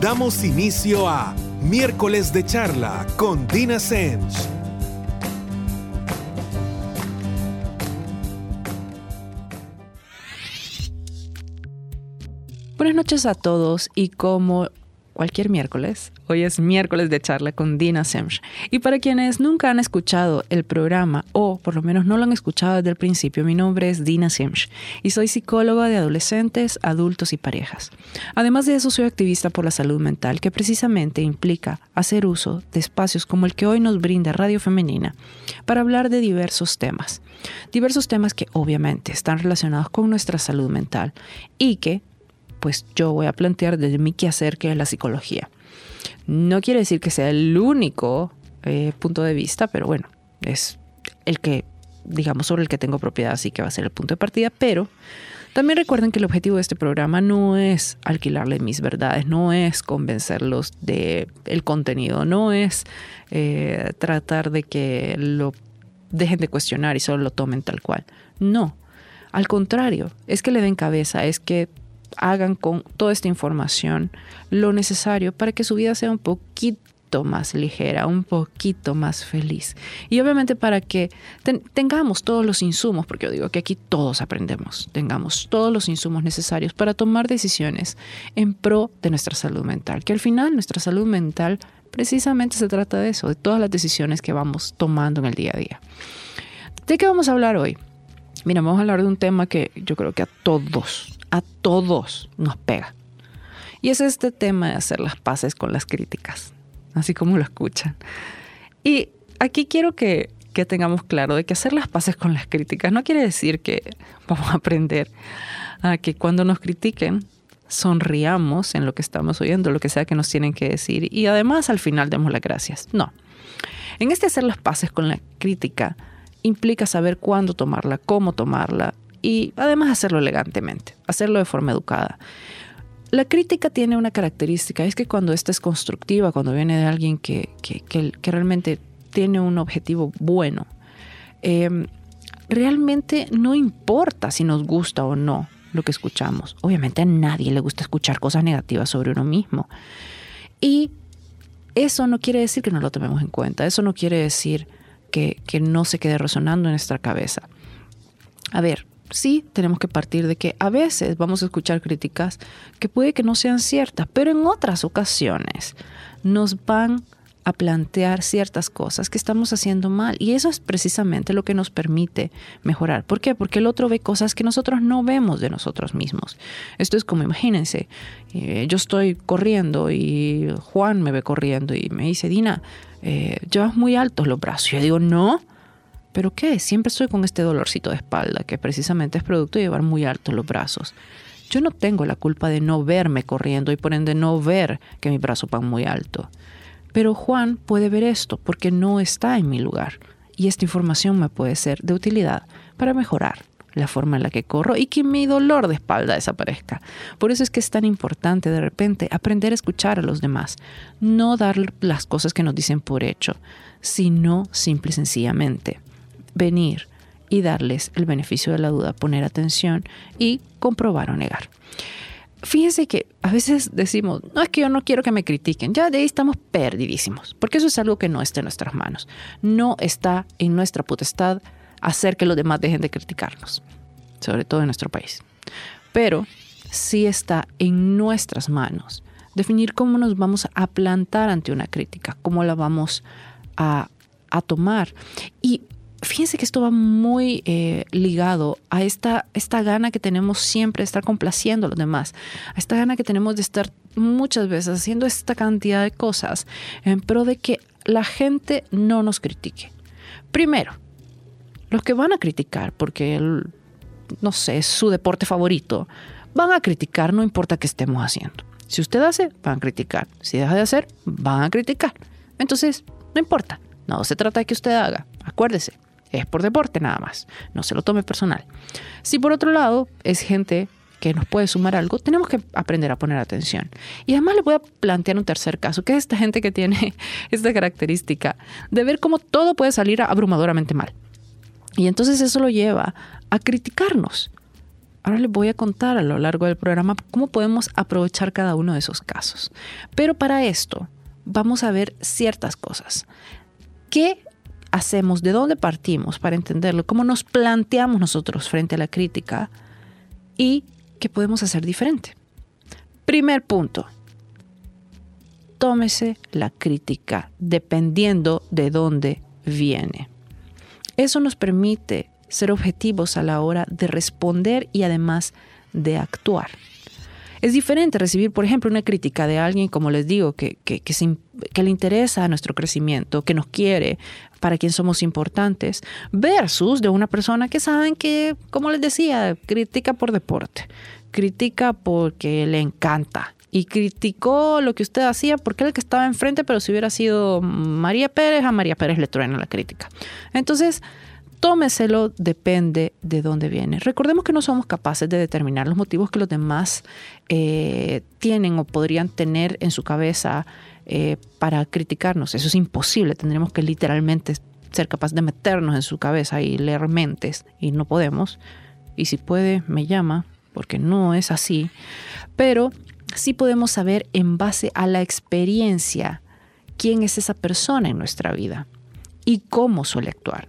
Damos inicio a Miércoles de Charla con Dina Sens. Buenas noches a todos y como cualquier miércoles. Hoy es miércoles de charla con Dina Semch. Y para quienes nunca han escuchado el programa o por lo menos no lo han escuchado desde el principio, mi nombre es Dina Semch y soy psicóloga de adolescentes, adultos y parejas. Además de eso, soy activista por la salud mental que precisamente implica hacer uso de espacios como el que hoy nos brinda Radio Femenina para hablar de diversos temas. Diversos temas que obviamente están relacionados con nuestra salud mental y que pues yo voy a plantear desde mi quehacer que es la psicología. No quiere decir que sea el único eh, punto de vista, pero bueno, es el que, digamos, sobre el que tengo propiedad, así que va a ser el punto de partida, pero también recuerden que el objetivo de este programa no es alquilarle mis verdades, no es convencerlos de el contenido, no es eh, tratar de que lo dejen de cuestionar y solo lo tomen tal cual. No, al contrario, es que le den cabeza, es que hagan con toda esta información lo necesario para que su vida sea un poquito más ligera, un poquito más feliz. Y obviamente para que tengamos todos los insumos, porque yo digo que aquí todos aprendemos, tengamos todos los insumos necesarios para tomar decisiones en pro de nuestra salud mental, que al final nuestra salud mental precisamente se trata de eso, de todas las decisiones que vamos tomando en el día a día. ¿De qué vamos a hablar hoy? Mira, vamos a hablar de un tema que yo creo que a todos, a todos nos pega. Y es este tema de hacer las paces con las críticas, así como lo escuchan. Y aquí quiero que, que tengamos claro de que hacer las paces con las críticas no quiere decir que vamos a aprender a que cuando nos critiquen sonriamos en lo que estamos oyendo, lo que sea que nos tienen que decir y además al final demos las gracias. No. En este hacer las paces con la crítica implica saber cuándo tomarla, cómo tomarla y además hacerlo elegantemente, hacerlo de forma educada. La crítica tiene una característica, es que cuando esta es constructiva, cuando viene de alguien que, realmente tiene un objetivo bueno, em, realmente no importa si nos gusta o no lo que escuchamos. Obviamente a nadie le gusta escuchar cosas negativas sobre uno mismo. Y eso no quiere decir que no lo tomemos en cuenta, eso no quiere decir que, que no se quede resonando en nuestra cabeza. A ver, sí tenemos que partir de que a veces vamos a escuchar críticas que puede que no sean ciertas, pero en otras ocasiones nos van a plantear ciertas cosas que estamos haciendo mal y eso es precisamente lo que nos permite mejorar. ¿Por qué? Porque el otro ve cosas que nosotros no vemos de nosotros mismos. Esto es como, imagínense, eh, yo estoy corriendo y Juan me ve corriendo y me dice, Dina, eh, llevas muy altos los brazos. Yo digo, no, ¿Pero qué? Siempre estoy con este dolorcito de espalda, que precisamente es producto de llevar muy altos los brazos. Yo no tengo la culpa de no verme corriendo y por ende no ver que mi brazo va muy alto. Pero Juan puede ver esto porque no está en mi lugar. Y esta información me puede ser de utilidad para mejorar la forma en la que corro y que mi dolor de espalda desaparezca. Por eso es que es tan importante de repente aprender a escuchar a los demás, no dar las cosas que nos dicen por hecho, sino simple y sencillamente venir y darles el beneficio de la duda, poner atención y comprobar o negar. Fíjense que a veces decimos, no es que yo no quiero que me critiquen, ya de ahí estamos perdidísimos, porque eso es algo que no está en nuestras manos. No está en nuestra potestad hacer que los demás dejen de criticarnos, sobre todo en nuestro país. Pero sí está en nuestras manos definir cómo nos vamos a plantar ante una crítica, cómo la vamos a, a tomar. Y fíjense que esto va muy eh, ligado a esta, esta gana que tenemos siempre de estar complaciendo a los demás, a esta gana que tenemos de estar muchas veces haciendo esta cantidad de cosas en pro de que la gente no nos critique. Primero, los que van a criticar, porque no sé, es su deporte favorito, van a criticar no importa qué estemos haciendo. Si usted hace, van a criticar. Si deja de hacer, van a criticar. Entonces, no importa. No se trata de que usted haga. Acuérdese, es por deporte nada más, no se lo tome personal. Si por otro lado es gente que nos puede sumar algo, tenemos que aprender a poner atención. Y además le voy a plantear un tercer caso, que es esta gente que tiene esta característica de ver cómo todo puede salir abrumadoramente mal. Y entonces eso lo lleva a criticarnos. Ahora les voy a contar a lo largo del programa cómo podemos aprovechar cada uno de esos casos. Pero para esto vamos a ver ciertas cosas. ¿Qué hacemos? ¿De dónde partimos para entenderlo? ¿Cómo nos planteamos nosotros frente a la crítica? ¿Y qué podemos hacer diferente? Primer punto. Tómese la crítica dependiendo de dónde viene. Eso nos permite ser objetivos a la hora de responder y además de actuar. Es diferente recibir, por ejemplo, una crítica de alguien, como les digo, que, que, le interesa nuestro crecimiento, que nos quiere, para quien somos importantes, versus de una persona que saben que, como les decía, critica por deporte, critica porque le encanta y criticó lo que usted hacía porque era el que estaba enfrente, pero si hubiera sido María Pérez, a María Pérez le truena la crítica. Entonces, tómeselo, depende de dónde viene. Recordemos que no somos capaces de determinar los motivos que los demás eh, tienen o podrían tener en su cabeza eh, para criticarnos. Eso es imposible. Tendremos que literalmente ser capaces de meternos en su cabeza y leer mentes y no podemos. Y si puede, me llama, porque no es así. Pero sí podemos saber en base a la experiencia quién es esa persona en nuestra vida y cómo suele actuar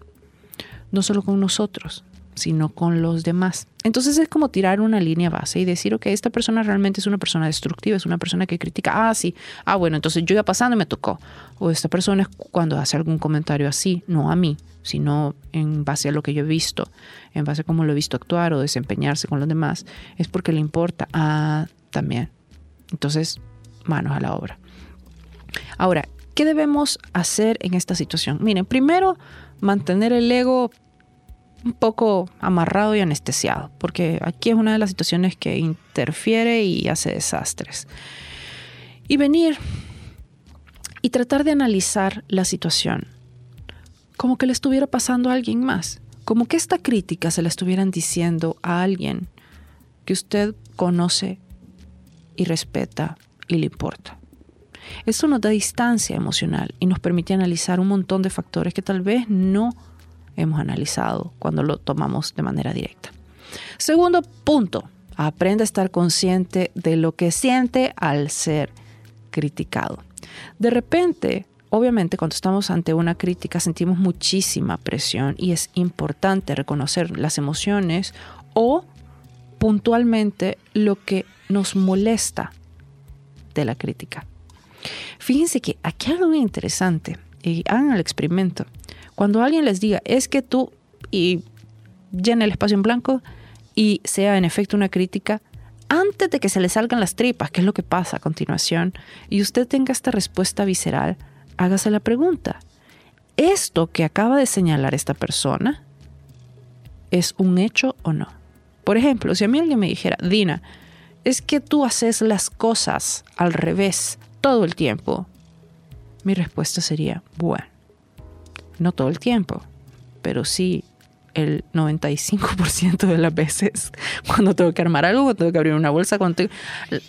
no solo con nosotros, sino con los demás. Entonces es como tirar una línea base y decir, ok, esta persona realmente es una persona destructiva, es una persona que critica, ah, sí, ah, bueno, entonces yo iba pasando y me tocó. O esta persona cuando hace algún comentario así, no a mí, sino en base a lo que yo he visto, en base a cómo lo he visto actuar o desempeñarse con los demás, es porque le importa. Ah, también. Entonces, manos a la obra. Ahora, ¿qué debemos hacer en esta situación? Miren, primero, mantener el ego un poco amarrado y anestesiado, porque aquí es una de las situaciones que interfiere y hace desastres. Y venir y tratar de analizar la situación como que le estuviera pasando a alguien más, como que esta crítica se la estuvieran diciendo a alguien que usted conoce y respeta y le importa. Esto nos da distancia emocional y nos permite analizar un montón de factores que tal vez no hemos analizado cuando lo tomamos de manera directa. Segundo punto, aprende a estar consciente de lo que siente al ser criticado. De repente, obviamente cuando estamos ante una crítica sentimos muchísima presión y es importante reconocer las emociones o puntualmente lo que nos molesta de la crítica. Fíjense que aquí hay algo muy interesante y hagan el experimento. Cuando alguien les diga, es que tú, y llena el espacio en blanco y sea en efecto una crítica, antes de que se le salgan las tripas, que es lo que pasa a continuación, y usted tenga esta respuesta visceral, hágase la pregunta, ¿esto que acaba de señalar esta persona es un hecho o no? Por ejemplo, si a mí alguien me dijera, Dina, es que tú haces las cosas al revés todo el tiempo, mi respuesta sería, bueno, no todo el tiempo, pero sí el 95% de las veces cuando tengo que armar algo, cuando tengo que abrir una bolsa, cuando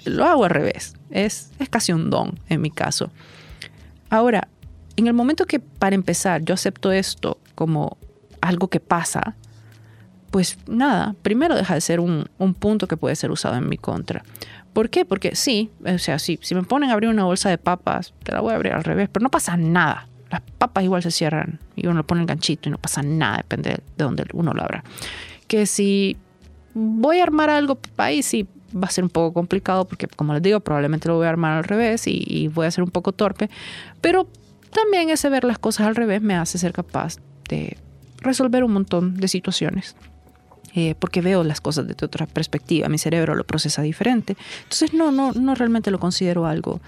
lo hago al revés. Es, es casi un don en mi caso. Ahora, en el momento que para empezar yo acepto esto como algo que pasa, pues nada, primero deja de ser un, un punto que puede ser usado en mi contra. ¿Por qué? Porque sí, o sea, sí, si me ponen a abrir una bolsa de papas, te la voy a abrir al revés, pero no pasa nada. Las papas igual se cierran y uno le pone el ganchito y no pasa nada, depende de dónde uno lo abra. Que si voy a armar algo ahí, sí, va a ser un poco complicado porque, como les digo, probablemente lo voy a armar al revés y, voy a ser un poco torpe, pero también ese ver las cosas al revés me hace ser capaz de resolver un montón de situaciones. Eh, porque veo las cosas desde otra perspectiva, mi cerebro lo procesa diferente. Entonces no, no, no realmente lo considero algo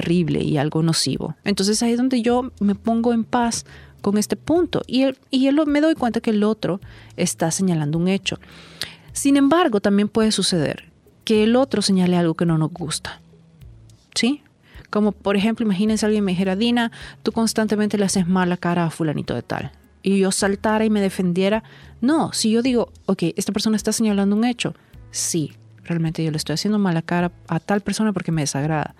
terrible y algo nocivo. Entonces ahí es donde yo me pongo en paz con este punto y, y me doy cuenta que el otro está señalando un hecho. Sin embargo, también puede suceder que el otro señale algo que no nos gusta. ¿Sí? Como por ejemplo, imagínense alguien me dijera, Dina, tú constantemente le haces mal la cara a fulanito de tal y yo saltara y me defendiera. No, si yo digo, ok, esta persona está señalando un hecho, sí, realmente yo le estoy haciendo mala cara a tal persona porque me desagrada.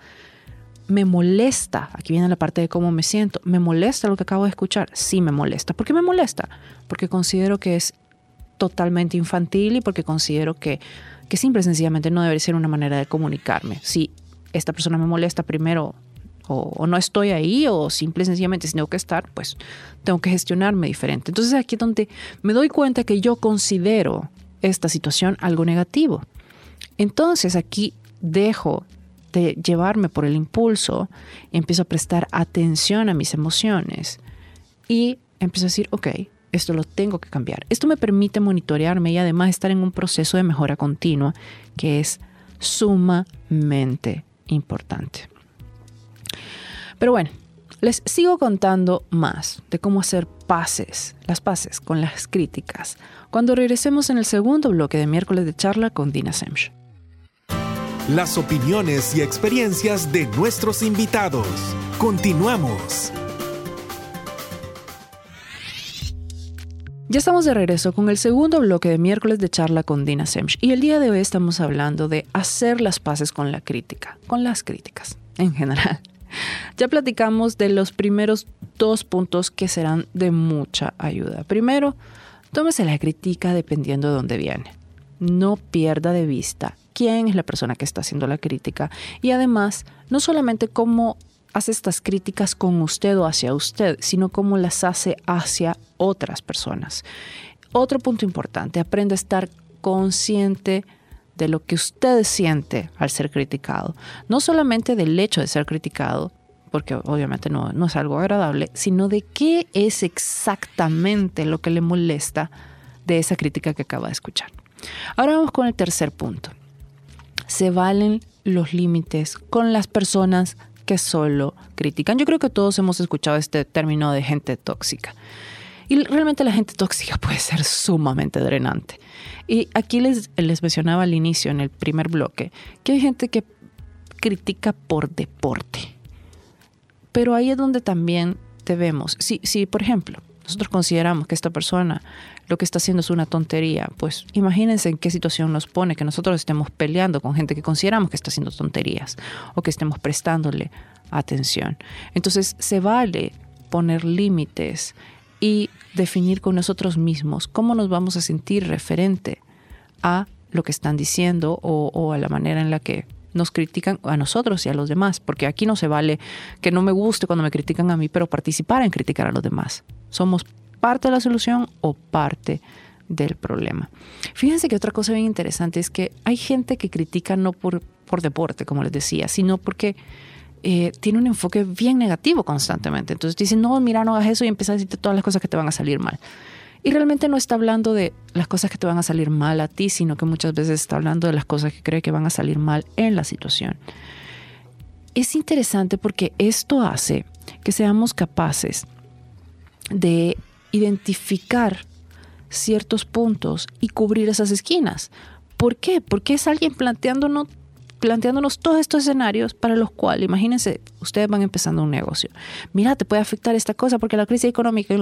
Me molesta, aquí viene la parte de cómo me siento, me molesta lo que acabo de escuchar, sí me molesta. ¿Por qué me molesta? Porque considero que es totalmente infantil y porque considero que, que simple y sencillamente no debería ser una manera de comunicarme. Si esta persona me molesta primero o, no estoy ahí o simple y sencillamente si tengo que estar, pues tengo que gestionarme diferente. Entonces aquí es donde me doy cuenta que yo considero esta situación algo negativo. Entonces aquí dejo de llevarme por el impulso empiezo a prestar atención a mis emociones y empiezo a decir, ok, esto lo tengo que cambiar. Esto me permite monitorearme y además estar en un proceso de mejora continua que es sumamente importante. Pero bueno, les sigo contando más de cómo hacer pases, las pases con las críticas, cuando regresemos en el segundo bloque de miércoles de charla con Dina Semch. Las opiniones y experiencias de nuestros invitados. Continuamos. Ya estamos de regreso con el segundo bloque de miércoles de charla con Dina Semch y el día de hoy estamos hablando de hacer las paces con la crítica, con las críticas en general. Ya platicamos de los primeros dos puntos que serán de mucha ayuda. Primero, tómese la crítica dependiendo de dónde viene. No pierda de vista quién es la persona que está haciendo la crítica y además no solamente cómo hace estas críticas con usted o hacia usted, sino cómo las hace hacia otras personas. Otro punto importante, aprende a estar consciente de lo que usted siente al ser criticado. No solamente del hecho de ser criticado, porque obviamente no, no es algo agradable, sino de qué es exactamente lo que le molesta de esa crítica que acaba de escuchar. Ahora vamos con el tercer punto. Se valen los límites con las personas que solo critican. Yo creo que todos hemos escuchado este término de gente tóxica. Y realmente la gente tóxica puede ser sumamente drenante. Y aquí les, les mencionaba al inicio, en el primer bloque, que hay gente que critica por deporte. Pero ahí es donde también debemos, si, si por ejemplo nosotros consideramos que esta persona lo que está haciendo es una tontería, pues imagínense en qué situación nos pone que nosotros estemos peleando con gente que consideramos que está haciendo tonterías o que estemos prestándole atención. Entonces se vale poner límites y definir con nosotros mismos cómo nos vamos a sentir referente a lo que están diciendo o, a la manera en la que nos critican a nosotros y a los demás, porque aquí no se vale que no me guste cuando me critican a mí, pero participar en criticar a los demás. Somos parte de la solución o parte del problema. Fíjense que otra cosa bien interesante es que hay gente que critica no por, por deporte, como les decía, sino porque eh, tiene un enfoque bien negativo constantemente. Entonces dicen, no, mira, no hagas eso y empieza a decirte todas las cosas que te van a salir mal. Y realmente no está hablando de las cosas que te van a salir mal a ti, sino que muchas veces está hablando de las cosas que cree que van a salir mal en la situación. Es interesante porque esto hace que seamos capaces de identificar ciertos puntos y cubrir esas esquinas. ¿Por qué? Porque es alguien planteándonos planteándonos todos estos escenarios para los cuales, imagínense, ustedes van empezando un negocio. Mira, te puede afectar esta cosa porque la crisis económica.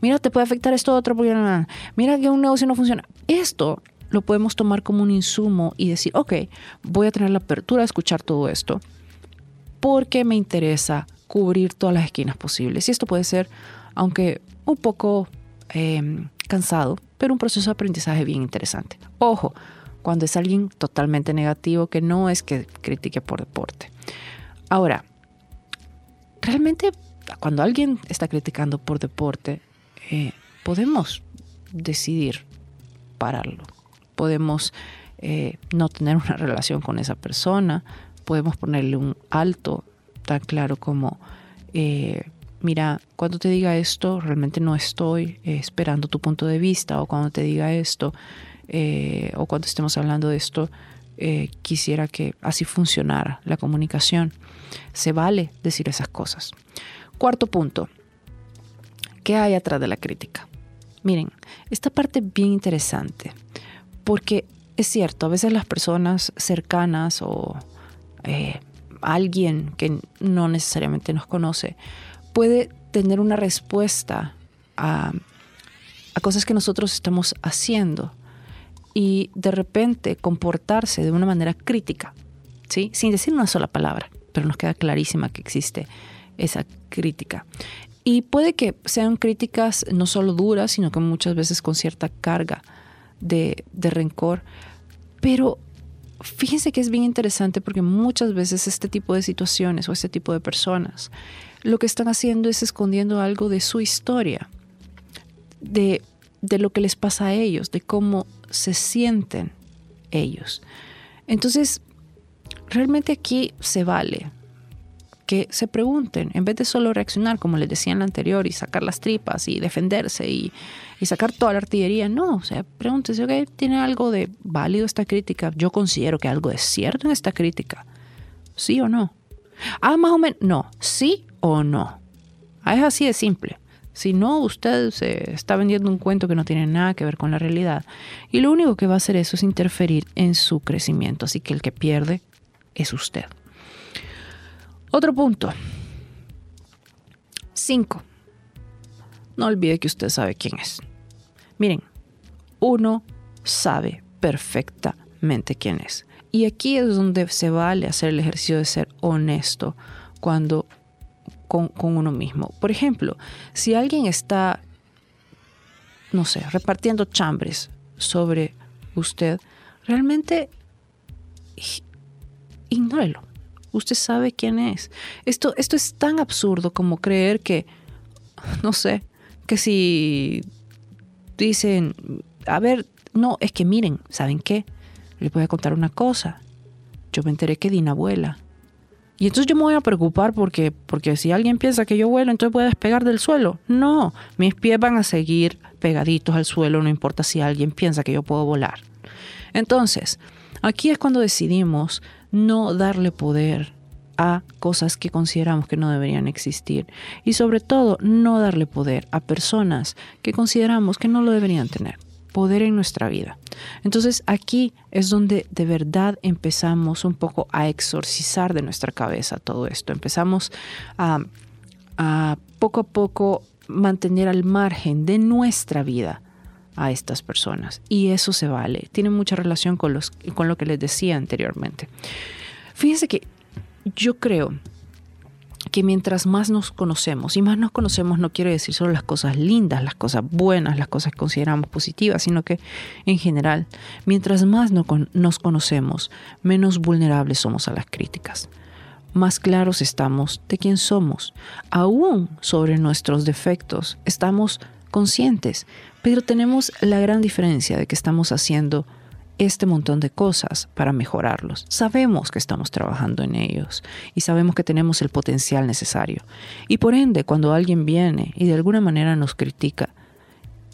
Mira, te puede afectar esto otro porque. Mira que un negocio no funciona. Esto lo podemos tomar como un insumo y decir, ok, voy a tener la apertura a escuchar todo esto porque me interesa cubrir todas las esquinas posibles. Y esto puede ser, aunque un poco em, cansado, pero un proceso de aprendizaje bien interesante. Ojo, cuando es alguien totalmente negativo que no es que critique por deporte. Ahora, realmente cuando alguien está criticando por deporte, eh, podemos decidir pararlo. Podemos eh, no tener una relación con esa persona, podemos ponerle un alto tan claro como, eh, mira, cuando te diga esto, realmente no estoy esperando tu punto de vista, o cuando te diga esto, eh, o cuando estemos hablando de esto, eh, quisiera que así funcionara la comunicación. Se vale decir esas cosas. Cuarto punto, ¿qué hay atrás de la crítica? Miren, esta parte es bien interesante, porque es cierto, a veces las personas cercanas o eh, alguien que no necesariamente nos conoce puede tener una respuesta a, a cosas que nosotros estamos haciendo y de repente comportarse de una manera crítica, ¿sí? sin decir una sola palabra, pero nos queda clarísima que existe esa crítica. Y puede que sean críticas no solo duras, sino que muchas veces con cierta carga de, de rencor. Pero fíjense que es bien interesante porque muchas veces este tipo de situaciones o este tipo de personas lo que están haciendo es escondiendo algo de su historia, de, de lo que les pasa a ellos, de cómo se sienten ellos. Entonces, realmente aquí se vale que se pregunten, en vez de solo reaccionar, como les decía en la anterior, y sacar las tripas y defenderse y, sacar toda la artillería, no, o sea, pregúntense, ok, ¿tiene algo de válido esta crítica? Yo considero que algo es cierto en esta crítica, ¿sí o no? Ah, más o menos, no, sí o no. Ah, es así de simple. Si no, usted se está vendiendo un cuento que no tiene nada que ver con la realidad. Y lo único que va a hacer eso es interferir en su crecimiento. Así que el que pierde es usted. Otro punto. Cinco. No olvide que usted sabe quién es. Miren, uno sabe perfectamente quién es. Y aquí es donde se vale hacer el ejercicio de ser honesto cuando con, uno mismo. Por ejemplo, si alguien está, no sé, repartiendo chambres sobre usted, realmente ignórelo Usted sabe quién es. Esto, esto es tan absurdo como creer que, no sé, que si dicen, a ver, no, es que miren, ¿saben qué? Les voy a contar una cosa. Yo me enteré que Dina vuela. Y entonces yo me voy a preocupar porque, porque si alguien piensa que yo vuelo, entonces voy a despegar del suelo. No, mis pies van a seguir pegaditos al suelo, no importa si alguien piensa que yo puedo volar. Entonces, aquí es cuando decidimos no darle poder a cosas que consideramos que no deberían existir y sobre todo no darle poder a personas que consideramos que no lo deberían tener poder en nuestra vida. Entonces aquí es donde de verdad empezamos un poco a exorcizar de nuestra cabeza todo esto. Empezamos a, a poco a poco mantener al margen de nuestra vida a estas personas. Y eso se vale. Tiene mucha relación con, los, con lo que les decía anteriormente. Fíjense que yo creo que mientras más nos conocemos, y más nos conocemos no quiere decir solo las cosas lindas, las cosas buenas, las cosas que consideramos positivas, sino que en general, mientras más nos conocemos, menos vulnerables somos a las críticas. Más claros estamos de quién somos. Aún sobre nuestros defectos estamos conscientes, pero tenemos la gran diferencia de que estamos haciendo este montón de cosas para mejorarlos. Sabemos que estamos trabajando en ellos y sabemos que tenemos el potencial necesario. Y por ende, cuando alguien viene y de alguna manera nos critica,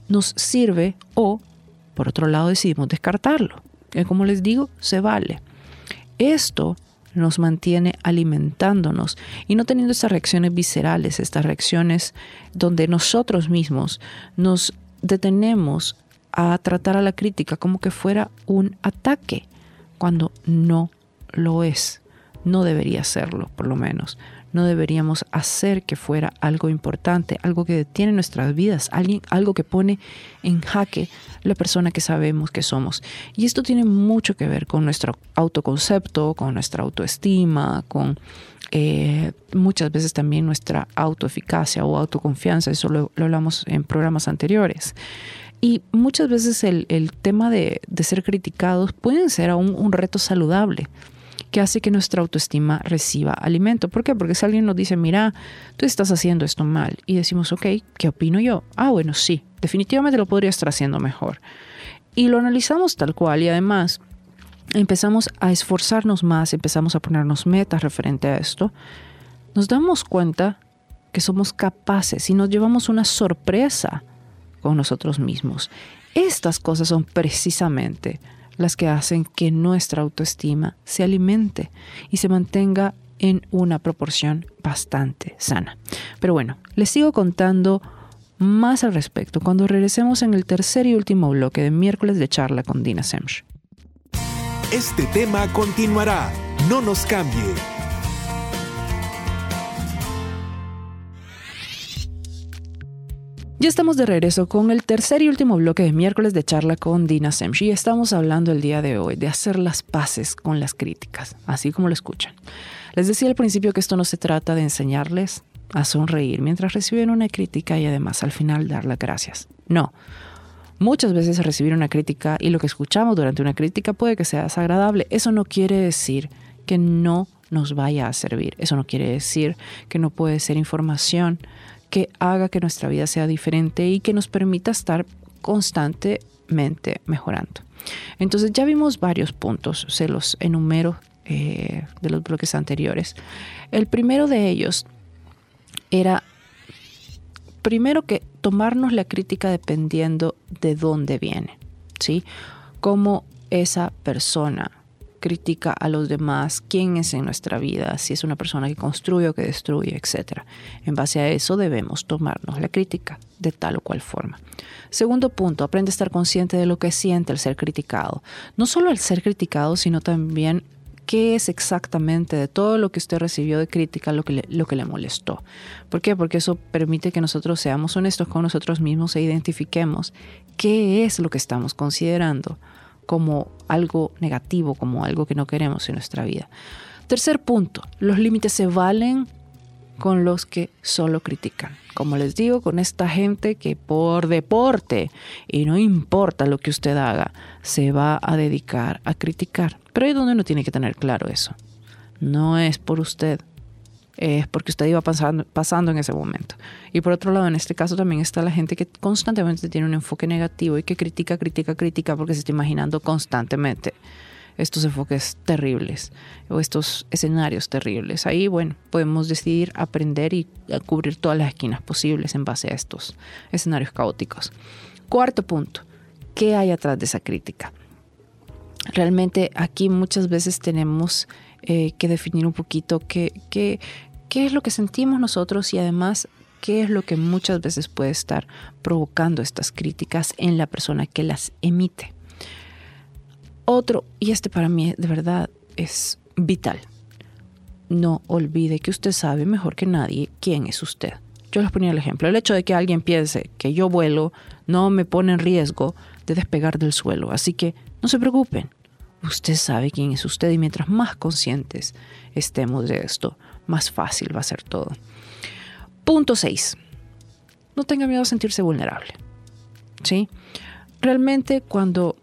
nos sirve o, por otro lado, decidimos descartarlo. Que como les digo, se vale. Esto nos mantiene alimentándonos y no teniendo estas reacciones viscerales, estas reacciones donde nosotros mismos nos detenemos a tratar a la crítica como que fuera un ataque, cuando no lo es. No debería serlo, por lo menos. No deberíamos hacer que fuera algo importante, algo que detiene nuestras vidas, alguien, algo que pone en jaque la persona que sabemos que somos. Y esto tiene mucho que ver con nuestro autoconcepto, con nuestra autoestima, con eh, muchas veces también nuestra autoeficacia o autoconfianza. Eso lo, lo hablamos en programas anteriores. Y muchas veces el, tema de, ser criticados pueden ser aún un reto saludable que hace que nuestra autoestima reciba alimento. ¿Por qué? Porque si alguien nos dice, mira, tú estás haciendo esto mal, y decimos, ok, ¿qué opino yo? Ah, bueno, sí, definitivamente lo podría estar haciendo mejor. Y lo analizamos tal cual y además empezamos a esforzarnos más, empezamos a ponernos metas referente a esto, nos damos cuenta que somos capaces y nos llevamos una sorpresa con nosotros mismos. Estas cosas son precisamente las que hacen que nuestra autoestima se alimente y se mantenga en una proporción bastante sana. Pero bueno, les sigo contando más al respecto cuando regresemos en el tercer y último bloque de miércoles de charla con Dina Semch. Este tema continuará. No nos cambie. Ya estamos de regreso con el tercer y último bloque de miércoles de charla con Dina Semch y estamos hablando el día de hoy de hacer las paces con las críticas, así como lo escuchan. Les decía al principio que esto no se trata de enseñarles a sonreír mientras reciben una crítica y además al final dar las gracias. No, Muchas veces recibir una crítica y lo que escuchamos durante una crítica puede que sea desagradable. Eso no quiere decir que no nos vaya a servir. Eso no quiere decir que no puede ser información que haga que nuestra vida sea diferente y que nos permita estar constantemente mejorando. Entonces ya vimos varios puntos, se los enumero eh, de los bloques anteriores. El primero de ellos era, primero que tomarnos la crítica dependiendo de dónde viene, ¿sí? Cómo esa persona critica a los demás, quién es en nuestra vida, si es una persona que construye o que destruye, etc. En base a eso debemos tomarnos la crítica de tal o cual forma. Segundo punto, aprende a estar consciente de lo que siente el ser criticado. No solo el ser criticado, sino también qué es exactamente de todo lo que usted recibió de crítica lo que, le, lo que le molestó. ¿Por qué? Porque eso permite que nosotros seamos honestos con nosotros mismos e identifiquemos qué es lo que estamos considerando como algo negativo, como algo que no queremos en nuestra vida. Tercer punto, los límites se valen con los que solo critican. Como les digo, con esta gente que por deporte y no importa lo que usted haga, se va a dedicar a criticar. Pero ahí donde uno tiene que tener claro eso. No es por usted, es porque usted iba pasando, pasando en ese momento. Y por otro lado, en este caso también está la gente que constantemente tiene un enfoque negativo y que critica, critica, critica porque se está imaginando constantemente estos enfoques terribles o estos escenarios terribles. Ahí, bueno, podemos decidir aprender y cubrir todas las esquinas posibles en base a estos escenarios caóticos. Cuarto punto, ¿qué hay atrás de esa crítica? Realmente aquí muchas veces tenemos eh, que definir un poquito qué, qué, qué es lo que sentimos nosotros y además qué es lo que muchas veces puede estar provocando estas críticas en la persona que las emite. Otro, y este para mí de verdad es vital, no olvide que usted sabe mejor que nadie quién es usted. Yo les ponía el ejemplo. El hecho de que alguien piense que yo vuelo no me pone en riesgo de despegar del suelo. Así que no se preocupen. Usted sabe quién es usted y mientras más conscientes estemos de esto, más fácil va a ser todo. Punto 6. No tenga miedo a sentirse vulnerable. ¿Sí? Realmente cuando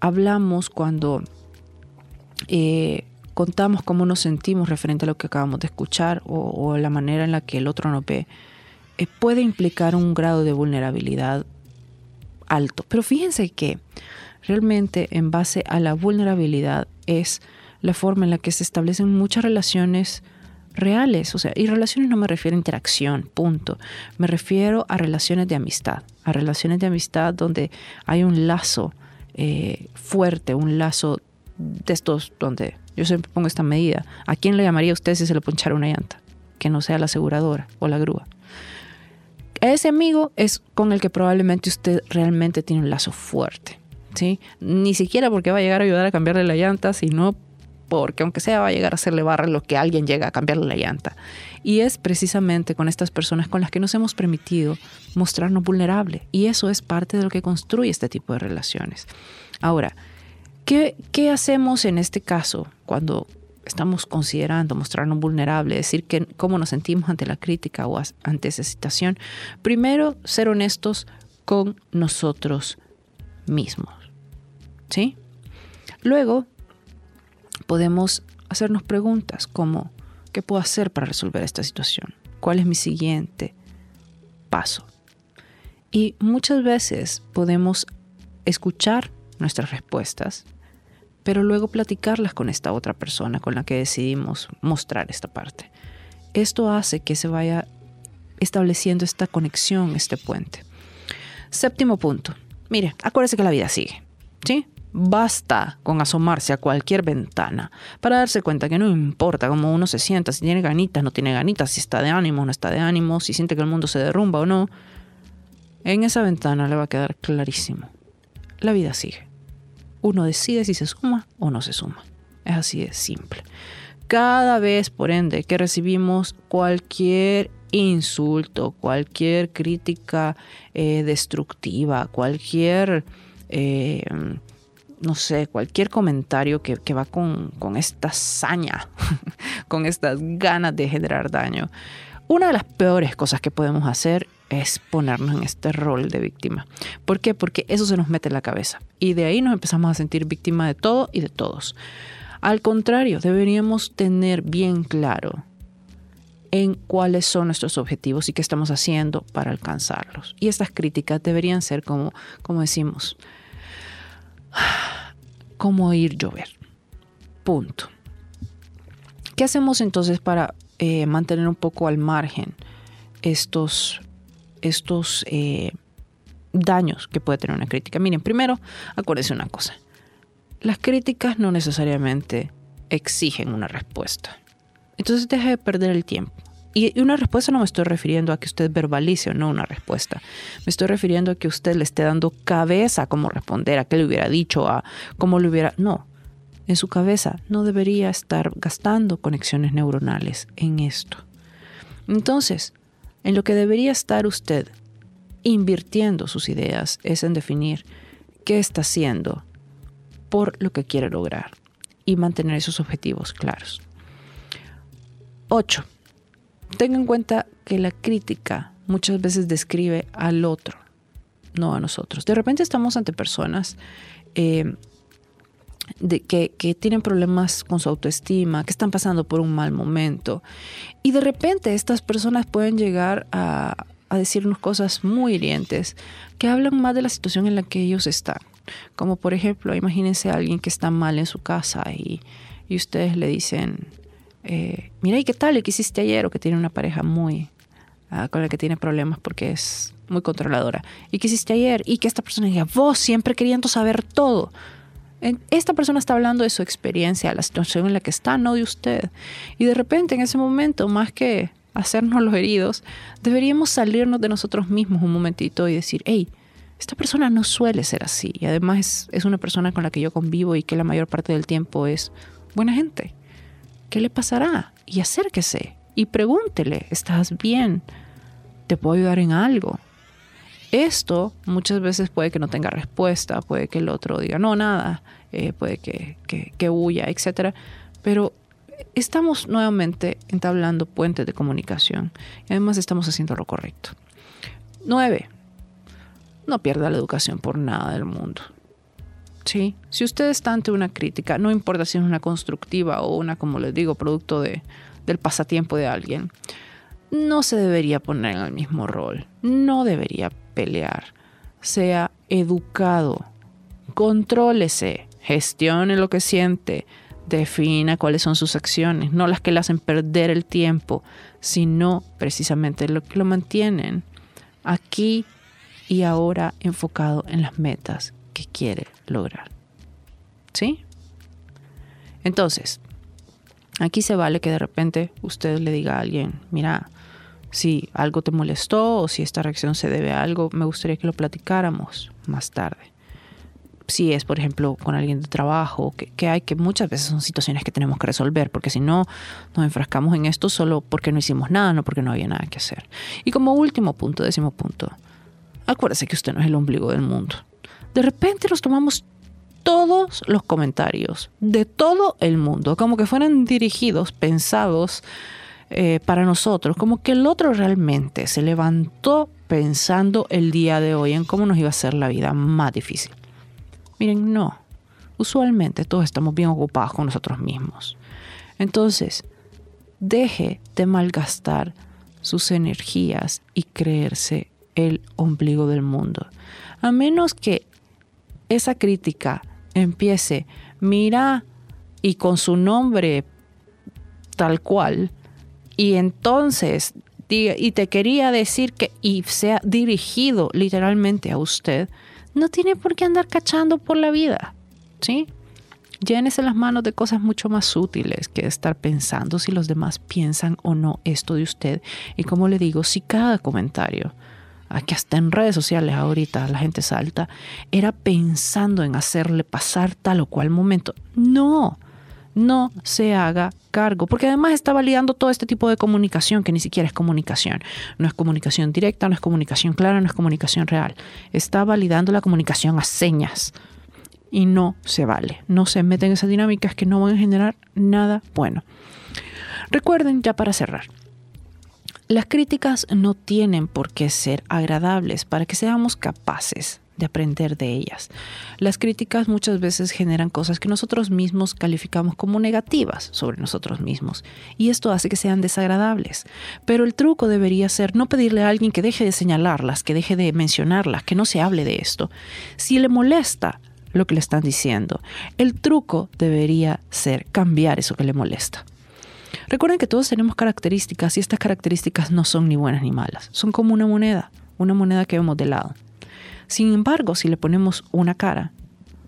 hablamos, cuando eh, contamos cómo nos sentimos referente a lo que acabamos de escuchar o, la manera en la que el otro nos ve, eh, puede implicar un grado de vulnerabilidad alto. Pero fíjense que realmente en base a la vulnerabilidad es la forma en la que se establecen muchas relaciones reales, o sea, y relaciones no me refiero a interacción, punto. Me refiero a relaciones de amistad, a relaciones de amistad donde hay un lazo eh, fuerte, un lazo de estos donde yo siempre pongo esta medida. ¿A quién le llamaría usted si se le ponchara una llanta? Que no sea la aseguradora o la grúa. Ese amigo es con el que probablemente usted realmente tiene un lazo fuerte. ¿sí? Ni siquiera porque va a llegar a ayudar a cambiarle la llanta, sino porque aunque sea va a llegar a hacerle barra lo que alguien llega a cambiarle la llanta. Y es precisamente con estas personas con las que nos hemos permitido mostrarnos vulnerables. Y eso es parte de lo que construye este tipo de relaciones. Ahora, ¿qué, qué hacemos en este caso cuando estamos considerando mostrarnos vulnerables, decir que, cómo nos sentimos ante la crítica o ante esa situación? Primero, ser honestos con nosotros mismos. ¿Sí? Luego, podemos hacernos preguntas como, ¿Qué puedo hacer para resolver esta situación? ¿Cuál es mi siguiente paso? Y muchas veces podemos escuchar nuestras respuestas, pero luego platicarlas con esta otra persona con la que decidimos mostrar esta parte. Esto hace que se vaya estableciendo esta conexión, este puente. Séptimo punto. Mire, acuérdese que la vida sigue. ¿Sí? Basta con asomarse a cualquier ventana para darse cuenta que no importa cómo uno se sienta, si tiene ganitas, no tiene ganitas, si está de ánimo, no está de ánimo, si siente que el mundo se derrumba o no. En esa ventana le va a quedar clarísimo. La vida sigue. Uno decide si se suma o no se suma. Es así de simple. Cada vez, por ende, que recibimos cualquier insulto, cualquier crítica eh, destructiva, cualquier... Eh, no sé, cualquier comentario que, va con, esta saña, con estas ganas de generar daño. Una de las peores cosas que podemos hacer es ponernos en este rol de víctima. ¿Por qué? Porque eso se nos mete en la cabeza y de ahí nos empezamos a sentir víctima de todo y de todos. Al contrario, deberíamos tener bien claro en cuáles son nuestros objetivos y qué estamos haciendo para alcanzarlos. Y estas críticas deberían ser como, como decimos, como ir llover. Punto. ¿Qué hacemos entonces para eh, mantener un poco al margen estos, estos eh, daños que puede tener una crítica? Miren, primero, acuérdense una cosa. Las críticas no necesariamente exigen una respuesta. Entonces deje de perder el tiempo. Y una respuesta no me estoy refiriendo a que usted verbalice o no una respuesta. Me estoy refiriendo a que usted le esté dando cabeza a cómo responder, a qué le hubiera dicho, a cómo le hubiera... No, en su cabeza no debería estar gastando conexiones neuronales en esto. Entonces, en lo que debería estar usted invirtiendo sus ideas es en definir qué está haciendo por lo que quiere lograr y mantener esos objetivos claros. 8. Tenga en cuenta que la crítica muchas veces describe al otro, no a nosotros. De repente estamos ante personas eh, que, tienen problemas con su autoestima, que están pasando por un mal momento. Y de repente estas personas pueden llegar a, decirnos cosas muy hirientes que hablan más de la situación en la que ellos están. Como por ejemplo, imagínense a alguien que está mal en su casa y ustedes le dicen, eh, mira, ¿y qué tal? ¿Qué hiciste ayer? O que tiene una pareja muy, ah, con la que tiene problemas porque es muy controladora. ¿Y qué hiciste ayer? Y que esta persona diga, vos siempre queriendo saber todo. Esta persona está hablando de su experiencia, la situación en la que está, no de usted. Y de repente, en ese momento, más que hacernos los heridos, deberíamos salirnos de nosotros mismos un momentito y decir, hey, esta persona no suele ser así. Y además es, es una persona con la que yo convivo y que la mayor parte del tiempo es buena gente. ¿Qué le pasará? Y acérquese y pregúntele, ¿estás bien? ¿Te puedo ayudar en algo? Esto muchas veces puede que no tenga respuesta, puede que el otro diga no, nada, eh, puede que, que, huya, etc. Pero estamos nuevamente entablando puentes de comunicación y además estamos haciendo lo correcto. Nueve, no pierda la educación por nada del mundo. ¿Sí? Si usted está ante una crítica, no importa si es una constructiva o una, como les digo, producto de, del pasatiempo de alguien, no se debería poner en el mismo rol, no debería pelear, sea educado, contrólese, gestione lo que siente, defina cuáles son sus acciones, no las que le hacen perder el tiempo, sino precisamente lo que lo mantienen aquí y ahora enfocado en las metas que quiere lograr. ¿Sí? Entonces, aquí se vale que de repente usted le diga a alguien, mira, si algo te molestó o si esta reacción se debe a algo, me gustaría que lo platicáramos más tarde. Si es, por ejemplo, con alguien de trabajo, que, que, hay que muchas veces son situaciones que tenemos que resolver, porque si no, nos enfrascamos en esto solo porque no hicimos nada, no porque no había nada que hacer. Y como último punto, décimo punto, acuérdese que usted no es el ombligo del mundo de repente nos tomamos todos los comentarios de todo el mundo, como que fueran dirigidos, pensados eh, para nosotros, como que el otro realmente se levantó pensando el día de hoy en cómo nos iba a hacer la vida más difícil. Miren, no. Usualmente todos estamos bien ocupados con nosotros mismos. Entonces, deje de malgastar sus energías y creerse el ombligo del mundo. A menos que esa crítica empiece, mira, y con su nombre tal cual, y entonces y te quería decir que y sea dirigido literalmente a usted, no tiene por qué andar cachando por la vida, ¿sí? Llénese las manos de cosas mucho más útiles que estar pensando si los demás piensan o no esto de usted. Y como le digo, si cada comentario que hasta en redes sociales ahorita la gente salta, era pensando en hacerle pasar tal o cual momento. No, no se haga cargo, porque además está validando todo este tipo de comunicación que ni siquiera es comunicación. No es comunicación directa, no es comunicación clara, no es comunicación real. Está validando la comunicación a señas y no se vale. No se meten en esas dinámicas que no van a generar nada bueno. Recuerden, ya para cerrar, Las críticas no tienen por qué ser agradables para que seamos capaces de aprender de ellas. Las críticas muchas veces generan cosas que nosotros mismos calificamos como negativas sobre nosotros mismos y esto hace que sean desagradables. Pero el truco debería ser no pedirle a alguien que deje de señalarlas, que deje de mencionarlas, que no se hable de esto. Si le molesta lo que le están diciendo, el truco debería ser cambiar eso que le molesta. Recuerden que todos tenemos características y estas características no son ni buenas ni malas, son como una moneda, una moneda que vemos de lado. Sin embargo, si le ponemos una cara,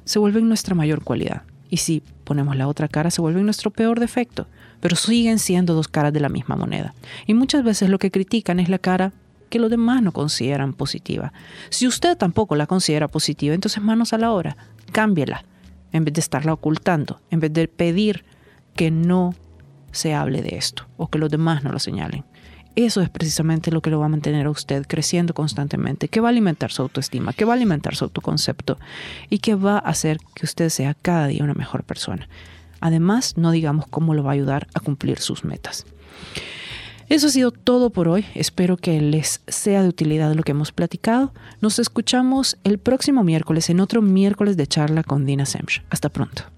se vuelve nuestra mayor cualidad. Y si ponemos la otra cara, se vuelve nuestro peor defecto. Pero siguen siendo dos caras de la misma moneda. Y muchas veces lo que critican es la cara que los demás no consideran positiva. Si usted tampoco la considera positiva, entonces manos a la obra, cámbiela, en vez de estarla ocultando, en vez de pedir que no se hable de esto o que los demás no lo señalen. Eso es precisamente lo que lo va a mantener a usted creciendo constantemente, que va a alimentar su autoestima, que va a alimentar su autoconcepto y que va a hacer que usted sea cada día una mejor persona. Además, no digamos cómo lo va a ayudar a cumplir sus metas. Eso ha sido todo por hoy. Espero que les sea de utilidad lo que hemos platicado. Nos escuchamos el próximo miércoles en otro miércoles de charla con Dina Semch. Hasta pronto.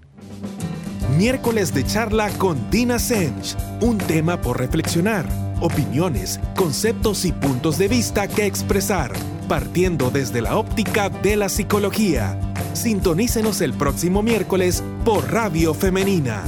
Miércoles de charla con Dina Semch. Un tema por reflexionar opiniones, conceptos y puntos de vista que expresar, partiendo desde la óptica de la psicología. Sintonícenos el próximo miércoles por Radio Femenina